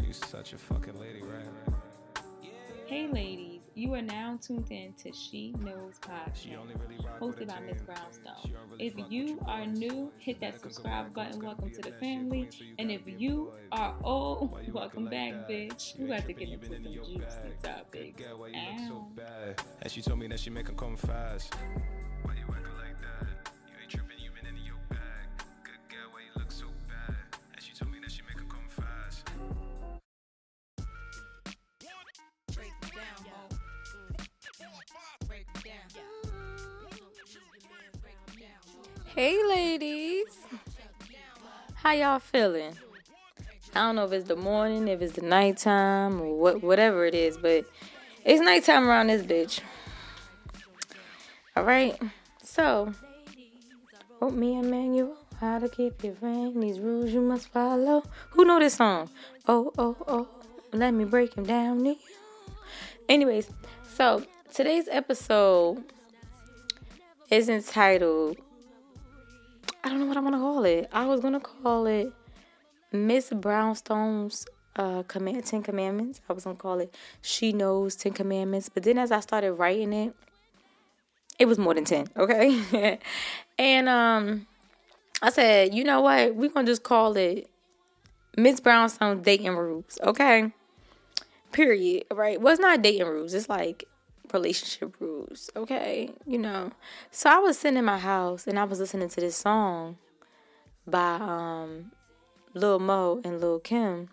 You such a fucking lady, right? Hey ladies, you are now tuned in to She Knows She Podcast, only really hosted by Miss. Brownstone. Really If you are new, hit that Like a good subscribe button. Welcome to the family. And if you are old, welcome back, like bitch. You about to get into some juicy topics. girl, why you look so bad? And she told me that she make 'em come fast. Hey, ladies. How y'all feeling? I don't know if it's the morning, if it's the nighttime, or what, whatever it is, but it's nighttime around this bitch. All right. So, wrote me and manual how to keep your friend. These rules you must follow. Who know this song? Oh, oh, oh. Let me break him down. you. Anyways, so today's episode is entitled I don't know what I'm gonna call it. I was gonna call it Miss Brownstone's uh command Ten Commandments. I was gonna call it She Knows Ten Commandments. But then as I started writing it, it was more than ten, okay? and um I said, you know what? We're gonna just call it Miss Brownstone's dating rules, okay? Period. Right? Well, it's not dating rules, it's like relationship rules, okay? You know. So I was sitting in my house and I was listening to this song by um Lil Mo and Lil Kim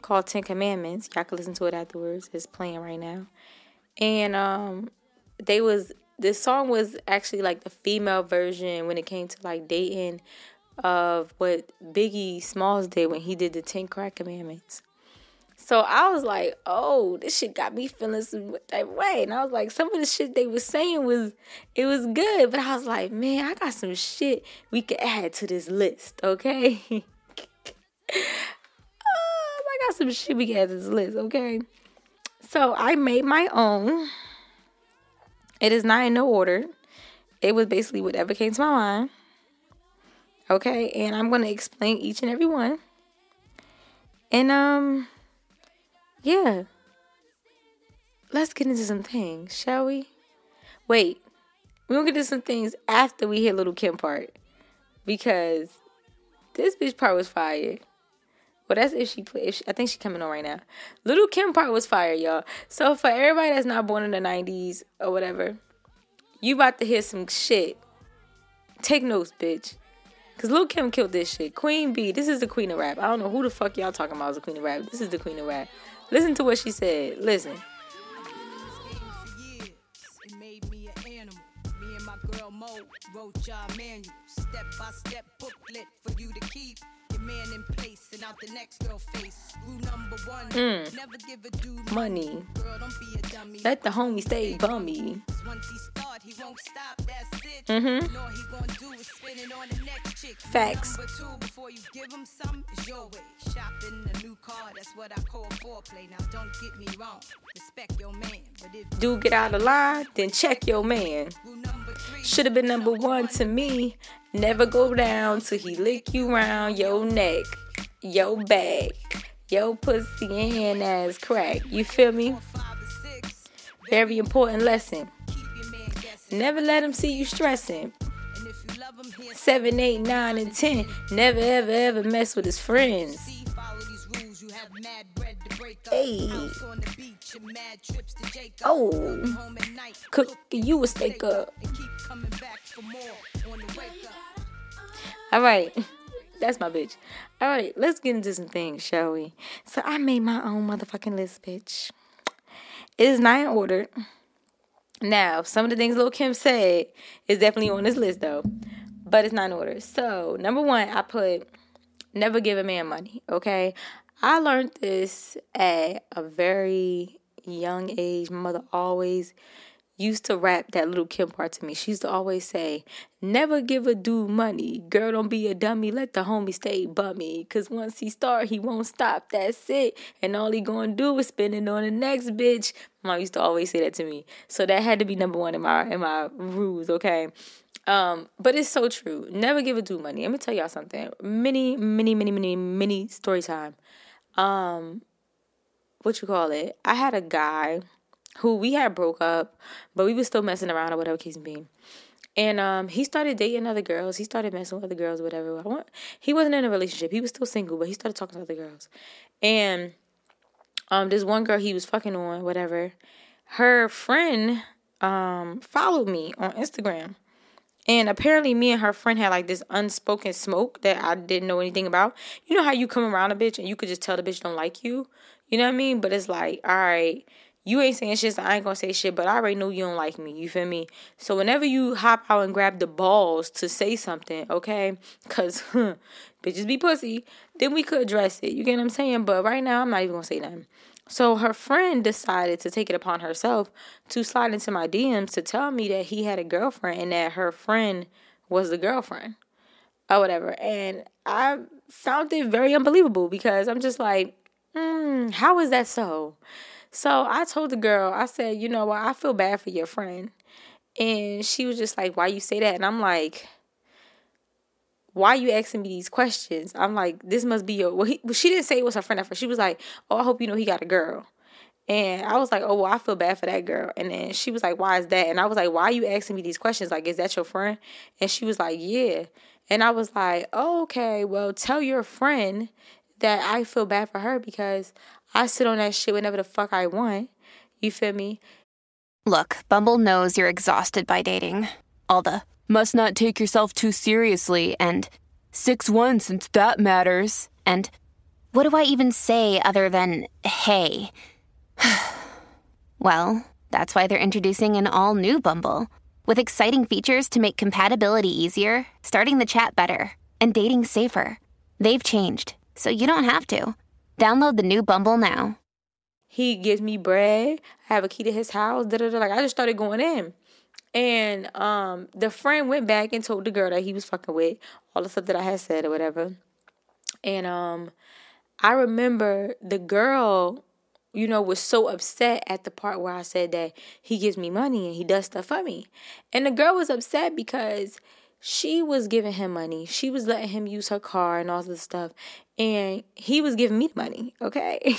called Ten Commandments. Y'all can listen to it afterwards. It's playing right now. And um they was this song was actually like the female version when it came to like dating of what Biggie Smalls did when he did the Ten Crack Commandments. So I was like, oh, this shit got me feeling some type of way. And I was like, some of the shit they was saying was, it was good. But I was like, man, I got some shit we could add to this list, okay? oh, I got some shit we can add to this list, okay? So I made my own. It is not in no order. It was basically whatever came to my mind. Okay, and I'm gonna explain each and every one. And um yeah. Let's get into some things, shall we? Wait. We're gonna get into some things after we hit Little Kim part. Because this bitch part was fire. Well, that's if she play. If she, I think she coming on right now. Little Kim part was fire, y'all. So for everybody that's not born in the '90s or whatever, you about to hear some shit. Take notes, bitch. Cause Lil Kim killed this shit. Queen B, this is the queen of rap. I don't know who the fuck y'all talking about as the queen of rap. This is the queen of rap. Listen to what she said. Listen. Mo wrote manual. Step by step booklet for you to keep. Man in place and out the next girl face. Rule number one, never give a dude Money. Girl, don't be a dummy. Let the homie stay bummy. Once he start, he won't stop. That's it. Mhm. All he gonna do is on the next chick. Facts. Number two, before you give him some, is your way. Shopping a new car, that's what I call foreplay. Now don't get me wrong, respect your man, but if Do get out of line, then check your man. rule number Should have been number one to me. Never go down till he lick you round your neck, your back, your pussy and ass crack. You feel me? Very important lesson. Never let him see you stressing. Seven, eight, nine, and ten. Never, ever, ever mess with his friends. Hey. House on the beach and mad trips to Jacob. Oh. You'll be home at night, Cook you a steak up. and keep coming back for more on the wake up. All right. That's my bitch. All right, let's get into some things, shall we? So I made my own motherfucking list, bitch. It is not in order. Now, some of the things Lil Kim said is definitely on this list though, but it's not in order. So number one, I put never give a man money. Okay, I learned this at a very young age. My mother always used to rap that little Kim part to me. She used to always say, Never give a dude money. Girl, don't be a dummy. Let the homie stay bummy. Cause once he start, he won't stop. That's it. And all he gonna do is spend it on the next bitch. Mom used to always say that to me. So that had to be number one in my in my rules, okay? Um, but it's so true. Never give a dude money. Let me tell y'all something. Many, many, many, many, many story time. Um, what you call it? I had a guy who we had broke up, but we was still messing around or whatever case may be. And um, he started dating other girls. He started messing with other girls, whatever. I want. He wasn't in a relationship. He was still single, but he started talking to other girls. And um, this one girl he was fucking on, whatever. Her friend um followed me on Instagram. And apparently, me and her friend had like this unspoken smoke that I didn't know anything about. You know how you come around a bitch and you could just tell the bitch don't like you? You know what I mean? But it's like, all right, you ain't saying shit, so I ain't gonna say shit, but I already know you don't like me. You feel me? So whenever you hop out and grab the balls to say something, okay? Cause huh, bitches be pussy, then we could address it. You get what I'm saying? But right now, I'm not even gonna say nothing. So her friend decided to take it upon herself to slide into my DMs to tell me that he had a girlfriend and that her friend was the girlfriend or whatever. And I found it very unbelievable because I'm just like, mm, how is that so? So I told the girl, I said, you know what, I feel bad for your friend. And she was just like, why you say that? And I'm like, why you asking me these questions? I'm like, this must be your. Well, he, she didn't say it was her friend at first. She was like, oh, I hope you know he got a girl. And I was like, oh, well, I feel bad for that girl. And then she was like, why is that? And I was like, why are you asking me these questions? Like, is that your friend? And she was like, yeah. And I was like, oh, okay, well, tell your friend that I feel bad for her because I sit on that shit whenever the fuck I want. You feel me? Look, Bumble knows you're exhausted by dating. All the must not take yourself too seriously and 6 1 since that matters. And what do I even say other than hey? well, that's why they're introducing an all new Bumble with exciting features to make compatibility easier, starting the chat better, and dating safer. They've changed, so you don't have to. Download the new Bumble now. He gives me bread. I have a key to his house. Da, da, da. Like I just started going in. And um the friend went back and told the girl that he was fucking with all the stuff that I had said or whatever. And um I remember the girl, you know, was so upset at the part where I said that he gives me money and he does stuff for me. And the girl was upset because she was giving him money. She was letting him use her car and all this stuff. And he was giving me money, okay?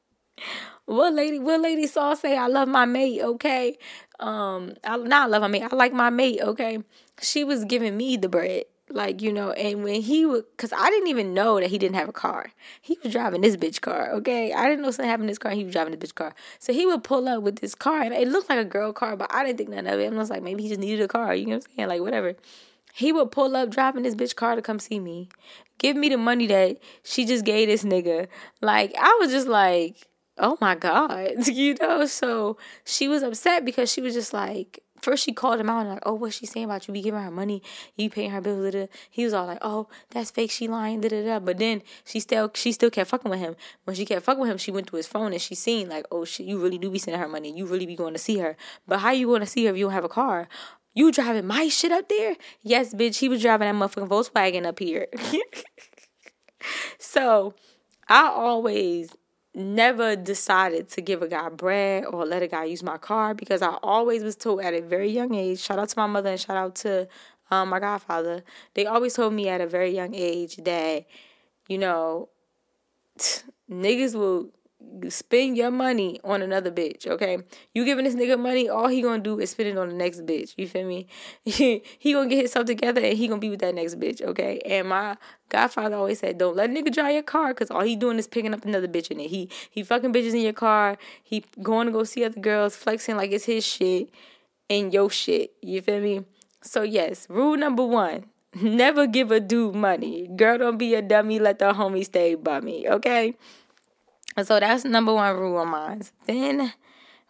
what lady what lady saw say I love my mate, okay? Um I not love my mate, I like my mate, okay? She was giving me the bread. Like, you know, and when he would, cause I didn't even know that he didn't have a car. He was driving this bitch car, okay? I didn't know something happened in this car. He was driving this bitch car. So he would pull up with this car, and it looked like a girl car, but I didn't think nothing of it. I was like, maybe he just needed a car, you know what I'm saying? Like, whatever. He would pull up driving this bitch car to come see me. Give me the money that she just gave this nigga. Like, I was just like, oh my God, you know? So she was upset because she was just like, first she called him out and like, oh, what's she saying about you? Be giving her money, you paying her bills. Da. He was all like, oh, that's fake. She lying. Da, da, da. But then she still she still kept fucking with him. When she kept fucking with him, she went to his phone and she seen like, oh shit, you really do be sending her money. You really be going to see her. But how you going to see her if you don't have a car? You driving my shit up there? Yes, bitch. He was driving that motherfucking Volkswagen up here. so I always never decided to give a guy bread or let a guy use my car because I always was told at a very young age. Shout out to my mother and shout out to um, my godfather. They always told me at a very young age that, you know, niggas will spend your money on another bitch, okay? You giving this nigga money, all he gonna do is spend it on the next bitch. You feel me? he gonna get himself together and he gonna be with that next bitch, okay? And my godfather always said, don't let a nigga drive your car because all he doing is picking up another bitch in it. He he fucking bitches in your car. He going to go see other girls, flexing like it's his shit and your shit. You feel me? So yes, rule number one. Never give a dude money. Girl, don't be a dummy. Let the homie stay by me, okay? So that's number one rule of mine. Then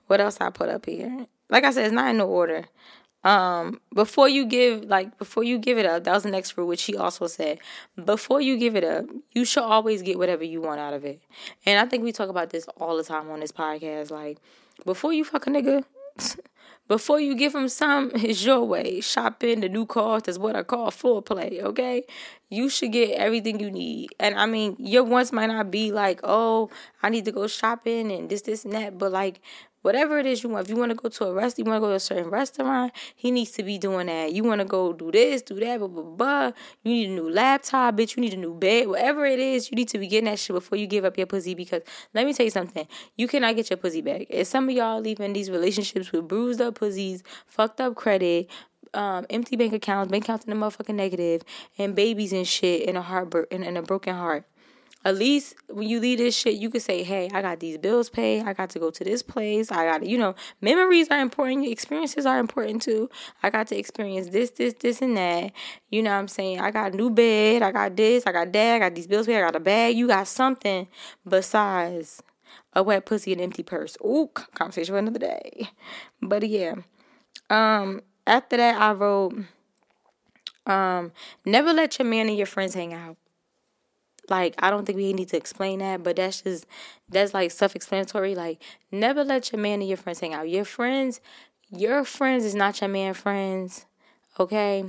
what else I put up here? Like I said, it's not in no order. Um, before you give like before you give it up, that was the next rule, which he also said. Before you give it up, you should always get whatever you want out of it. And I think we talk about this all the time on this podcast. Like, before you fuck a nigga, before you give him some, it's your way. Shopping, the new cars, that's what I call foreplay, okay? You should get everything you need. And I mean, your wants might not be like, oh, I need to go shopping and this, this, and that. But like, Whatever it is you want. If you want to go to a rest, you want to go to a certain restaurant, he needs to be doing that. You want to go do this, do that, blah, blah, blah. You need a new laptop, bitch. You need a new bed. Whatever it is, you need to be getting that shit before you give up your pussy because let me tell you something. You cannot get your pussy back. And some of y'all leaving these relationships with bruised up pussies, fucked up credit, um, empty bank accounts, bank accounts in the motherfucking negative, and babies and shit in a heart and, and a broken heart. At least when you leave this shit, you could say, "Hey, I got these bills paid. I got to go to this place. I got, you know, memories are important. Experiences are important too. I got to experience this, this, this, and that. You know what I'm saying? I got a new bed. I got this. I got that. I got these bills paid. I got a bag. You got something besides a wet pussy and empty purse. Ooh, conversation for another day. But yeah, um, after that, I wrote, um, never let your man and your friends hang out. Like, I don't think we need to explain that, but that's just, that's like self explanatory. Like, never let your man and your friends hang out. Your friends, your friends is not your man friends, okay?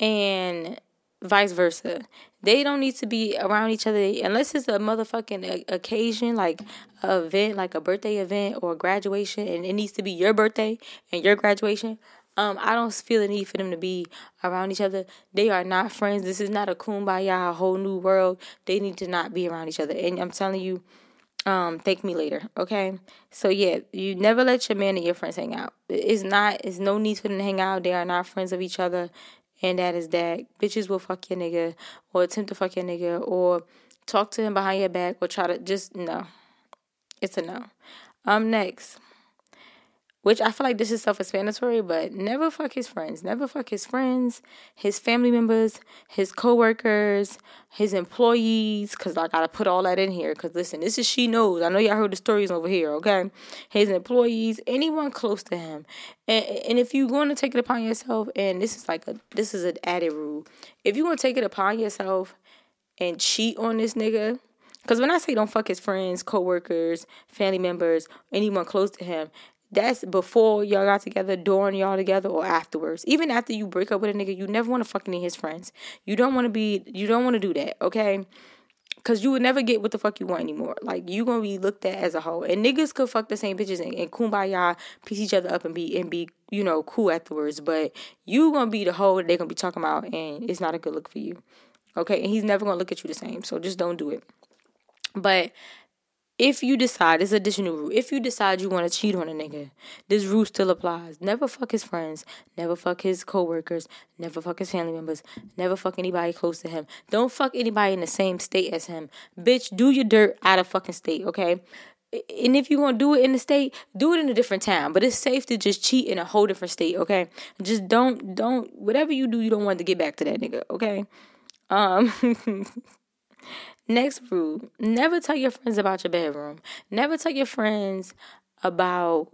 And vice versa. They don't need to be around each other unless it's a motherfucking occasion, like event, like a birthday event or graduation, and it needs to be your birthday and your graduation. Um, I don't feel the need for them to be around each other. They are not friends. This is not a kumbaya, a whole new world. They need to not be around each other. And I'm telling you, um, thank me later. Okay. So yeah, you never let your man and your friends hang out. It's not. It's no need for them to hang out. They are not friends of each other, and that is that. Bitches will fuck your nigga or attempt to fuck your nigga or talk to him behind your back or try to just no. It's a no. Um, next which I feel like this is self explanatory, but never fuck his friends. Never fuck his friends, his family members, his coworkers, his employees, because I gotta put all that in here. Because listen, this is she knows. I know y'all heard the stories over here, okay? His employees, anyone close to him. And, and if you're going to take it upon yourself, and this is like a this is an added rule, if you're going to take it upon yourself and cheat on this nigga, because when I say don't fuck his friends, coworkers, family members, anyone close to him, that's before y'all got together, during y'all together, or afterwards. Even after you break up with a nigga, you never want to fuck any his friends. You don't want to be, you don't want to do that, okay? Cause you would never get what the fuck you want anymore. Like you gonna be looked at as a hoe, and niggas could fuck the same bitches and, and kumbaya, piece each other up and be and be you know cool afterwards. But you gonna be the hoe that they gonna be talking about, and it's not a good look for you. Okay, and he's never gonna look at you the same. So just don't do it. But if you decide, it's additional rule. If you decide you want to cheat on a nigga, this rule still applies. Never fuck his friends. Never fuck his coworkers. Never fuck his family members. Never fuck anybody close to him. Don't fuck anybody in the same state as him. Bitch, do your dirt out of fucking state, okay? And if you're gonna do it in the state, do it in a different town. But it's safe to just cheat in a whole different state, okay? Just don't don't whatever you do, you don't want to get back to that nigga, okay? Um Next rule never tell your friends about your bedroom. Never tell your friends about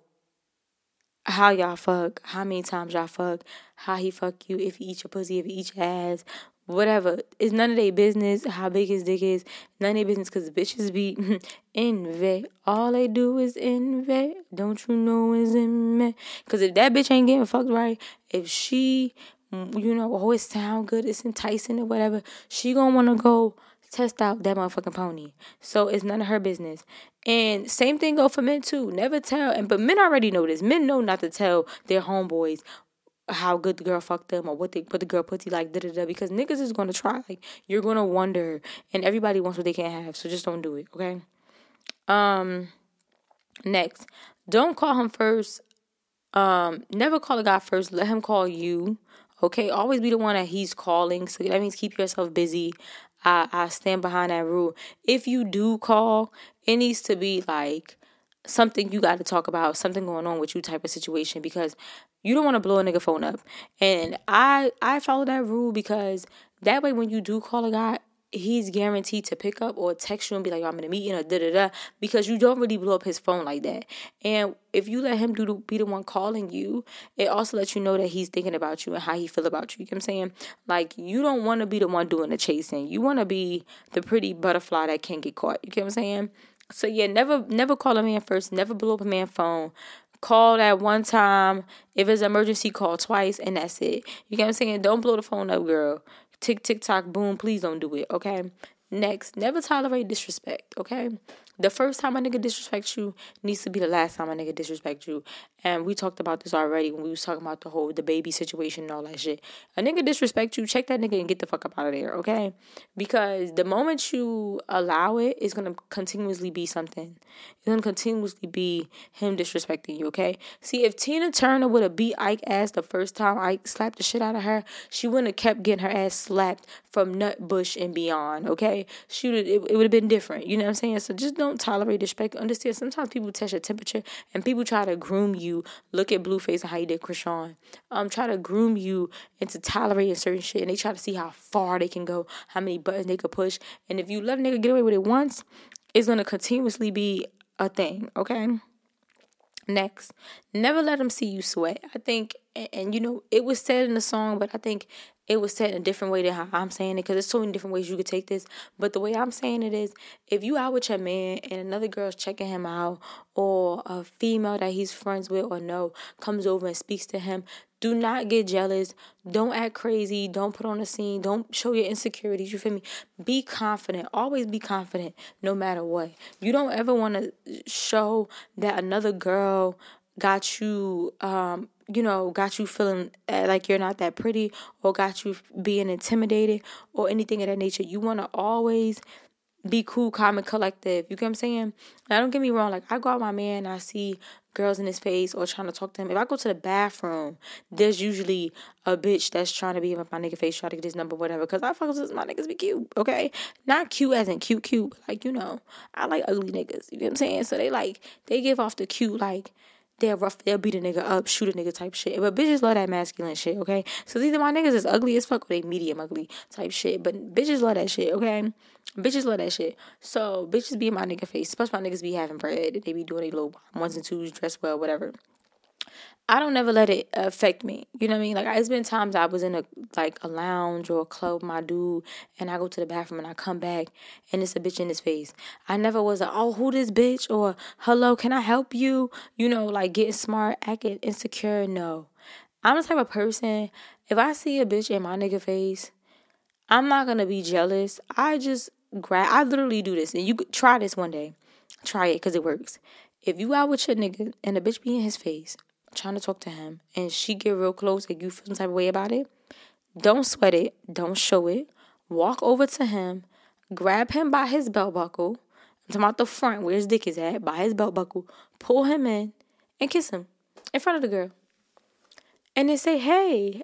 how y'all fuck, how many times y'all fuck, how he fuck you, if he eat your pussy, if he eat your ass, whatever. It's none of their business how big his dick is. None of their business because bitches be envy. All they do is envy. Don't you know is envy? Because if that bitch ain't getting fucked right, if she, you know, oh, always sound good, it's enticing or whatever, she gonna wanna go test out that motherfucking pony. So it's none of her business. And same thing go for men too. Never tell. And but men already know this. Men know not to tell their homeboys how good the girl fucked them or what they put the girl pussy like da da da because niggas is gonna try. Like you're gonna wonder and everybody wants what they can't have. So just don't do it, okay? Um next. Don't call him first. Um, never call a guy first. Let him call you. Okay, always be the one that he's calling. So that means keep yourself busy. I, I stand behind that rule. If you do call, it needs to be like something you got to talk about, something going on with you type of situation because you don't want to blow a nigga phone up. And I I follow that rule because that way when you do call a guy, he's guaranteed to pick up or text you and be like, I'm in a meeting or da da da because you don't really blow up his phone like that. And if you let him do the, be the one calling you, it also lets you know that he's thinking about you and how he feel about you. You know what I'm saying? Like you don't want to be the one doing the chasing. You want to be the pretty butterfly that can't get caught. You get what I'm saying? So yeah, never never call a man first. Never blow up a man phone call that one time. If it's emergency, call twice, and that's it. You get what I'm saying? Don't blow the phone up, girl tick tick tock boom please don't do it okay Next, never tolerate disrespect, okay? The first time a nigga disrespects you needs to be the last time a nigga disrespect you. And we talked about this already when we was talking about the whole the baby situation and all that shit. A nigga disrespect you, check that nigga and get the fuck up out of there, okay? Because the moment you allow it, it's gonna continuously be something. It's gonna continuously be him disrespecting you, okay? See, if Tina Turner would have beat Ike ass the first time Ike slapped the shit out of her, she wouldn't have kept getting her ass slapped from Nutbush and beyond, okay? She would it, it would have been different. You know what I'm saying? So just don't tolerate disrespect. Understand sometimes people test your temperature and people try to groom you look at Blueface and how he did Chrisean. Um, try to groom you into tolerating certain shit, and they try to see how far they can go, how many buttons they could push. And if you let a nigga get away with it once, it's gonna continuously be a thing. Okay. Next, never let them see you sweat. I think, and, and, you know, it was said in the song, but I think it was said in a different way than how I'm saying it because there's so many different ways you could take this. But the way I'm saying it is if you out with your man and another girl's checking him out or a female that he's friends with or no comes over and speaks to him, do not get jealous. Don't act crazy. Don't put on a scene. Don't show your insecurities. You feel me? Be confident. Always be confident no matter what. You don't ever want to show that another girl got you um you know, got you feeling uh, like you're not that pretty or got you being intimidated or anything of that nature. You want to always be cool, calm, and collective. You get what I'm saying? Now, don't get me wrong. Like, I go out my man I see girls in his face or trying to talk to him. If I go to the bathroom, there's usually a bitch that's trying to be in my nigga face, trying to get his number, whatever. Because I fuck with my niggas be cute, okay? Not cute as in cute, cute, but like, you know, I like ugly niggas. You get what I'm saying? So they like, they give off the cute, like, they'll rough, they'll beat a nigga up, shoot a nigga type shit. But bitches love that masculine shit, okay? So either my niggas is ugly as fuck or they medium ugly type shit. But bitches love that shit, okay? Bitches love that shit. So bitches be in my nigga face. Especially my niggas be having bread. They be doing a little ones and twos, dress well, whatever. I don't never let it affect me. You know what I mean? Like it's been times I was in a like a lounge or a club, my dude, and I go to the bathroom and I come back and it's a bitch in his face. I never was like, oh, who this bitch or hello, can I help you? You know, like getting smart, acting insecure. No, I'm the type of person. If I see a bitch in my nigga face, I'm not gonna be jealous. I just grab. I literally do this, and you could try this one day. Try it because it works. If you out with your nigga and a bitch be in his face, trying to talk to him and she get real close, like you feel some type of way about it, don't sweat it, don't show it. Walk over to him, grab him by his belt buckle. I'm talking about the front where his dick is at, by his belt buckle, pull him in and kiss him in front of the girl. And then say, hey,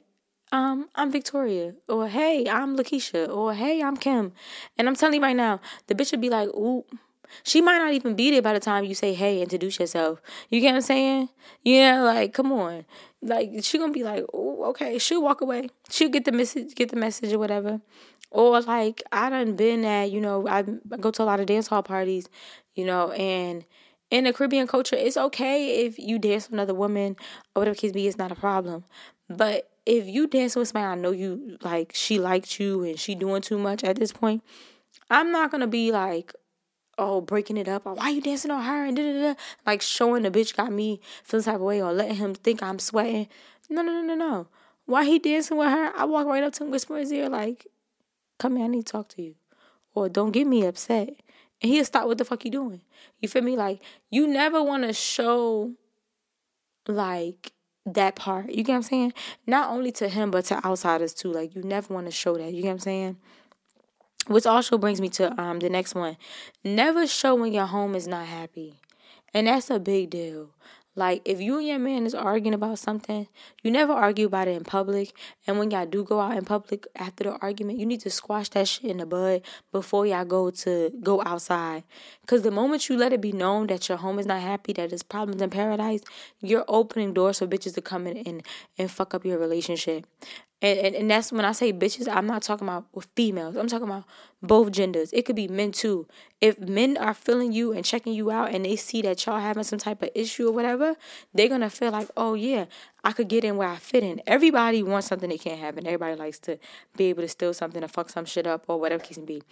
um, I'm Victoria, or hey, I'm Lakeisha, or hey, I'm Kim. And I'm telling you right now, the bitch would be like, ooh, she might not even be there by the time you say, hey, introduce yourself. You get what I'm saying? Yeah, like, come on. Like, she gonna be like, oh, okay. She'll walk away. She'll get the message, get the message or whatever. Or like, I done been at, you know, I go to a lot of dance hall parties, you know, and in the Caribbean culture, it's okay if you dance with another woman or whatever case be, it's not a problem. But if you dance with somebody, I know you like she liked you and she doing too much at this point. I'm not gonna be like, oh, breaking it up, or why you dancing on her, and da da da, like showing the bitch got me feeling type of way, or letting him think I'm sweating. No, no, no, no, no. Why he dancing with her? I walk right up to him, whisper in his ear, like, "Come here, I need to talk to you," or "Don't get me upset," and he'll stop. What the fuck you doing? You feel me? Like you never want to show, like that part. You get what I'm saying? Not only to him, but to outsiders too. Like you never want to show that. You get what I'm saying? Which also brings me to um the next one. Never show when your home is not happy. And that's a big deal. Like if you and your man is arguing about something, you never argue about it in public. And when y'all do go out in public after the argument, you need to squash that shit in the bud before y'all go to go outside. Cause the moment you let it be known that your home is not happy, that there's problems in paradise, you're opening doors for bitches to come in and, and fuck up your relationship. And, and and that's when I say bitches, I'm not talking about with females. I'm talking about both genders. It could be men too. If men are feeling you and checking you out and they see that y'all having some type of issue or whatever, they're gonna feel like, oh yeah, I could get in where I fit in. Everybody wants something they can't have, and everybody likes to be able to steal something or fuck some shit up or whatever case may be.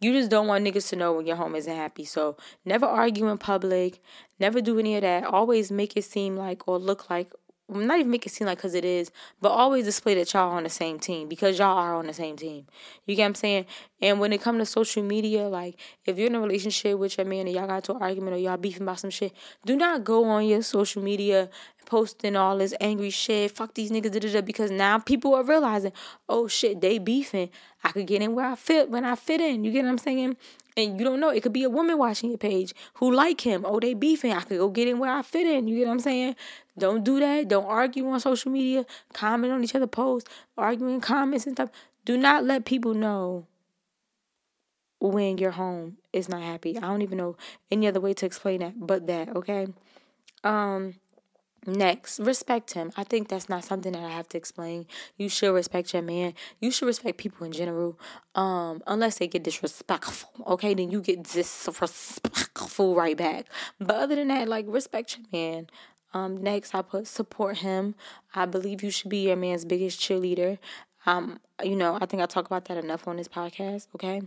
You just don't want niggas to know when your home isn't happy. So never argue in public. Never do any of that. Always make it seem like or look like not even make it seem like because it is, but always display that y'all on the same team because y'all are on the same team. You get what I'm saying? And when it comes to social media, like if you're in a relationship with your man and y'all got to an argument or y'all beefing about some shit, do not go on your social media posting all this angry shit. Fuck these niggas, da, da, da, because now people are realizing, oh shit, they beefing. I could get in where I fit when I fit in. You get what I'm saying? And you don't know. It could be a woman watching your page who like him. Oh, they beefing. I could go get in where I fit in. You get what I'm saying? Don't do that. Don't argue on social media. Comment on each other posts. Arguing comments and stuff. Do not let people know when you're home is not happy. I don't even know any other way to explain that but that, okay? Um Next, respect him. I think that's not something that I have to explain. You should respect your man. You should respect people in general. Um, unless they get disrespectful. Okay, then you get disrespectful right back. But other than that, like respect your man. Um, next I put support him. I believe you should be your man's biggest cheerleader. Um, you know, I think I talk about that enough on this podcast, okay?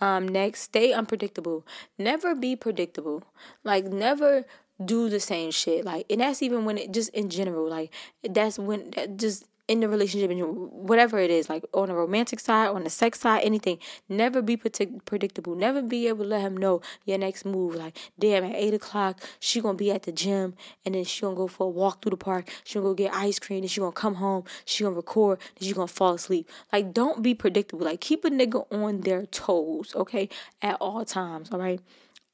Um, next, stay unpredictable. Never be predictable. Like never do the same shit. Like, and that's even when it just in general, like, that's when that just in the relationship and whatever it is, like on a romantic side, on the sex side, anything. Never be partic- predictable. Never be able to let him know your next move. Like, damn, at eight o'clock, she gonna be at the gym, and then she gonna go for a walk through the park. She gonna go get ice cream, and she gonna come home. She gonna record, then she gonna fall asleep. Like, don't be predictable. Like, keep a nigga on their toes, okay, at all times. All right.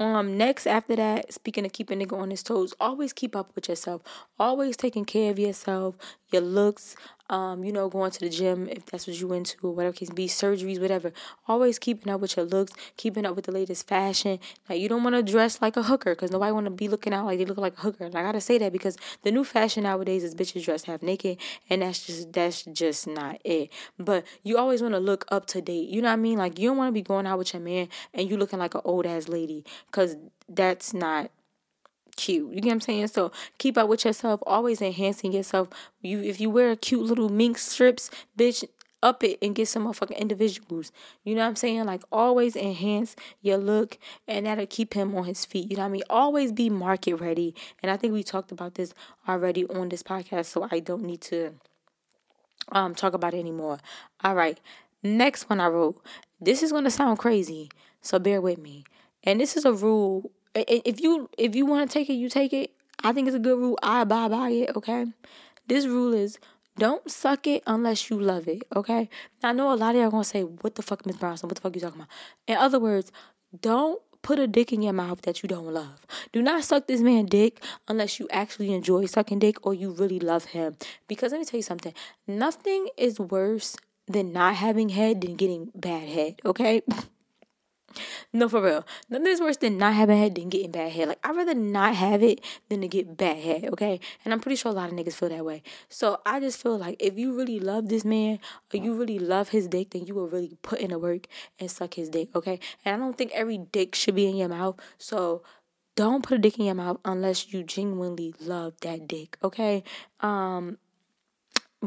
Um, next after that, speaking of keeping a nigga on his toes, always keep up with yourself. Always taking care of yourself, your looks, um, you know, going to the gym if that's what you into or whatever case be, surgeries, whatever. Always keeping up with your looks, keeping up with the latest fashion. Now you don't want to dress like a hooker because nobody want to be looking out like they look like a hooker. And I gotta say that because the new fashion nowadays is bitches dress half naked, and that's just that's just not it. But you always want to look up to date. You know what I mean? Like you don't want to be going out with your man and you looking like an old ass lady because that's not cute. You get what I'm saying? So keep up with yourself, always enhancing yourself. You if you wear cute little mink strips, bitch, up it and get some motherfucking individuals. You know what I'm saying? Like always enhance your look and that'll keep him on his feet. You know what I mean? Always be market ready. And I think we talked about this already on this podcast, so I don't need to um talk about it anymore. All right. Next one I wrote. This is gonna sound crazy, so bear with me. And this is a rule if you if you want to take it, you take it. I think it's a good rule. I abide by it. Okay. This rule is don't suck it unless you love it. Okay. I know a lot of y'all gonna say, "What the fuck, Miss Brownstone? What the fuck you talking about?" In other words, don't put a dick in your mouth that you don't love. Do not suck this man dick unless you actually enjoy sucking dick or you really love him. Because let me tell you something. Nothing is worse than not having head than getting bad head. Okay. No, for real. Nothing is worse than not having head than getting bad head. Like, I'd rather not have it than to get bad head, okay? And I'm pretty sure a lot of niggas feel that way. So I just feel like if you really love this man or you really love his dick, then you will really put in the work and suck his dick, okay? And I don't think every dick should be in your mouth. So don't put a dick in your mouth unless you genuinely love that dick, okay? Um,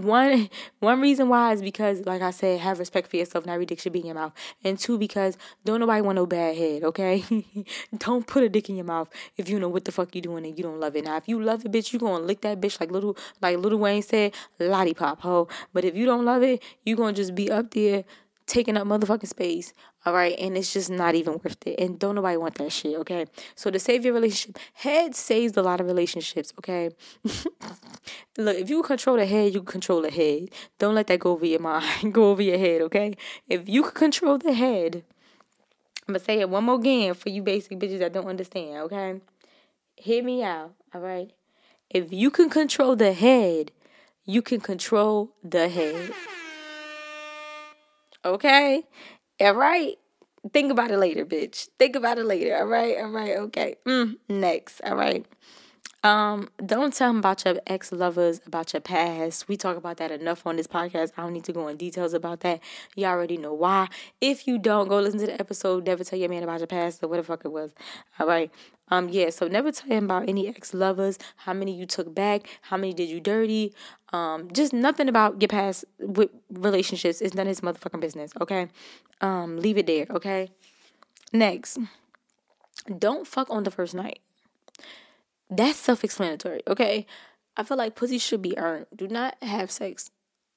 one one reason why is because like I said, have respect for yourself. Not every dick should be in your mouth. And two, because don't nobody want no bad head. Okay, don't put a dick in your mouth if you know what the fuck you doing and you don't love it. Now, if you love it, bitch, you gonna lick that bitch like little like little Wayne said, lollipop ho. But if you don't love it, you gonna just be up there taking up motherfucking space. All right. And it's just not even worth it. And don't nobody want that shit. Okay. So to save your relationship, head saves a lot of relationships. Okay. Look, if you control the head, you control the head. Don't let that go over your mind, go over your head. Okay. If you can control the head, I'm going to say it one more again for you basic bitches that don't understand. Okay. Hear me out. All right. If you can control the head, you can control the head. Okay? All right? Think about it later, bitch. Think about it later. All right? All right. Okay. Mm, next. All right. Um, don't tell them about your ex lovers, about your past. We talk about that enough on this podcast. I don't need to go in details about that. You already know why. If you don't, go listen to the episode. Never tell your man about your past or what the fuck it was. All right. Um, yeah, so never tell him about any ex lovers, how many you took back, how many did you dirty, um, just nothing about your past with relationships. It's none of his motherfucking business, okay? Um, leave it there, okay? Next, don't fuck on the first night. That's self explanatory, okay? I feel like pussy should be earned. Do not have sex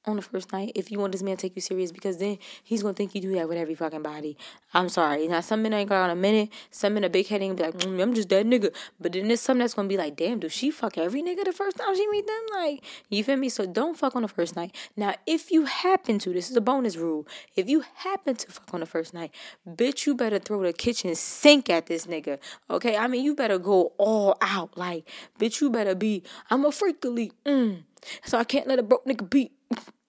on the first night if you want this man to take you serious because then he's gonna think you do that with every fucking body. I'm sorry. Now some men ain't got on a minute, some men a big head be like, mm, I'm just that nigga. But then there's some that's gonna be like, damn, do she fuck every nigga the first time she meet them? Like, you feel me? So don't fuck on the first night. Now, if you happen to, this is a bonus rule. If you happen to fuck on the first night, bitch, you better throw the kitchen sink at this nigga. Okay? I mean, you better go all out. Like, bitch, you better be, I'm a freakily, mm. So I can't let a broke nigga beat.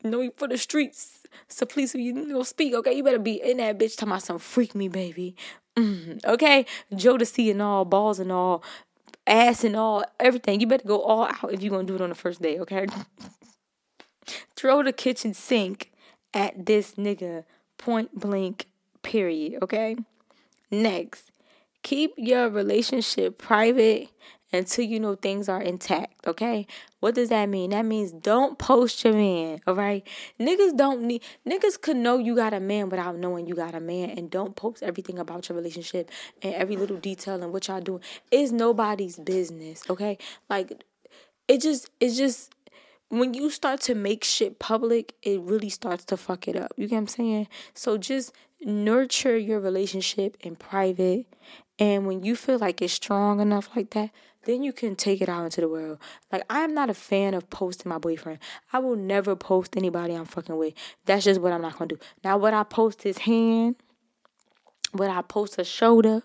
Know you for the streets. So please, you know, speak, okay? You better be in that bitch talking about some freak me, baby. Mm, okay? Jodeci and all, balls and all, ass and all, everything. You better go all out if you're gonna do it on the first day, okay? Throw the kitchen sink at this nigga point blank, period, okay? Next, keep your relationship private until you know things are intact, okay? What does that mean? That means don't post your man, all right? Niggas don't need, niggas could know you got a man without knowing you got a man, and don't post everything about your relationship and every little detail and what y'all doing. It's nobody's business, okay? Like, it just, it's just, when you start to make shit public, it really starts to fuck it up. You get what I'm saying? So just nurture your relationship in private. And when you feel like it's strong enough like that, then you can take it out into the world. Like I am not a fan of posting my boyfriend. I will never post anybody I'm fucking with. That's just what I'm not gonna do. Now would I post his hand? Would I post a shoulder?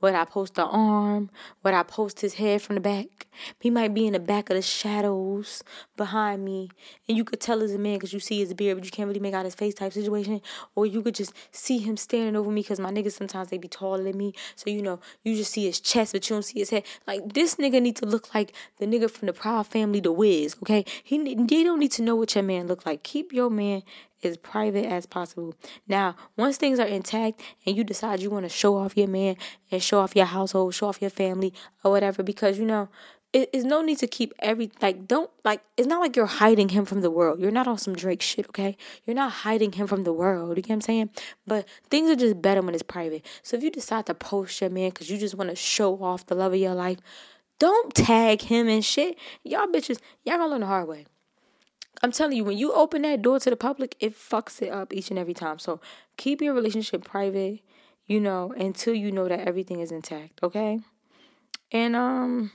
Would I post the arm? Would I post his head from the back? He might be in the back of the shadows behind me, and you could tell he's a man because you see his beard, but you can't really make out his face type situation. Or you could just see him standing over me because my niggas sometimes they be taller than me, so you know you just see his chest, but you don't see his head. Like this nigga need to look like the nigga from the Proud Family, the Wiz. Okay, he they don't need to know what your man look like. Keep your man as private as possible. Now, once things are intact and you decide you want to show off your man and show off your household, show off your family or whatever, because you know, it is no need to keep every like don't like it's not like you're hiding him from the world. You're not on some Drake shit, okay? You're not hiding him from the world. You get what I'm saying? But things are just better when it's private. So if you decide to post your man because you just want to show off the love of your life, don't tag him and shit. Y'all bitches, y'all gonna learn the hard way. I'm telling you, when you open that door to the public, it fucks it up each and every time. So keep your relationship private, you know, until you know that everything is intact, okay? And um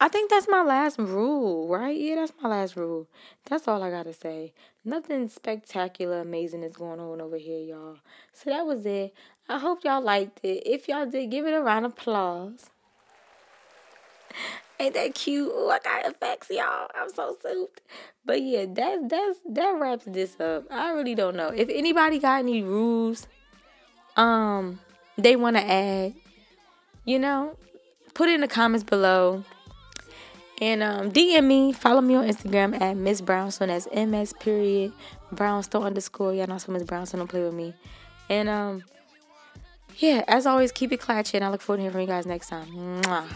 I think that's my last rule, right? Yeah, that's my last rule. That's all I gotta say. Nothing spectacular, amazing is going on over here, y'all. So that was it. I hope y'all liked it. If y'all did, give it a round of applause. Ain't that cute? Ooh, I got effects, y'all. I'm so souped. But yeah, that that's that wraps this up. I really don't know. If anybody got any rules um they want to add, you know, put it in the comments below. And um, DM me, follow me on Instagram at Miss Brownstone. That's MS period Brownstone underscore. Y'all know some Miss Brownstone don't play with me. And um, yeah, as always, keep it clutch, and I look forward to hearing from you guys next time. Mwah.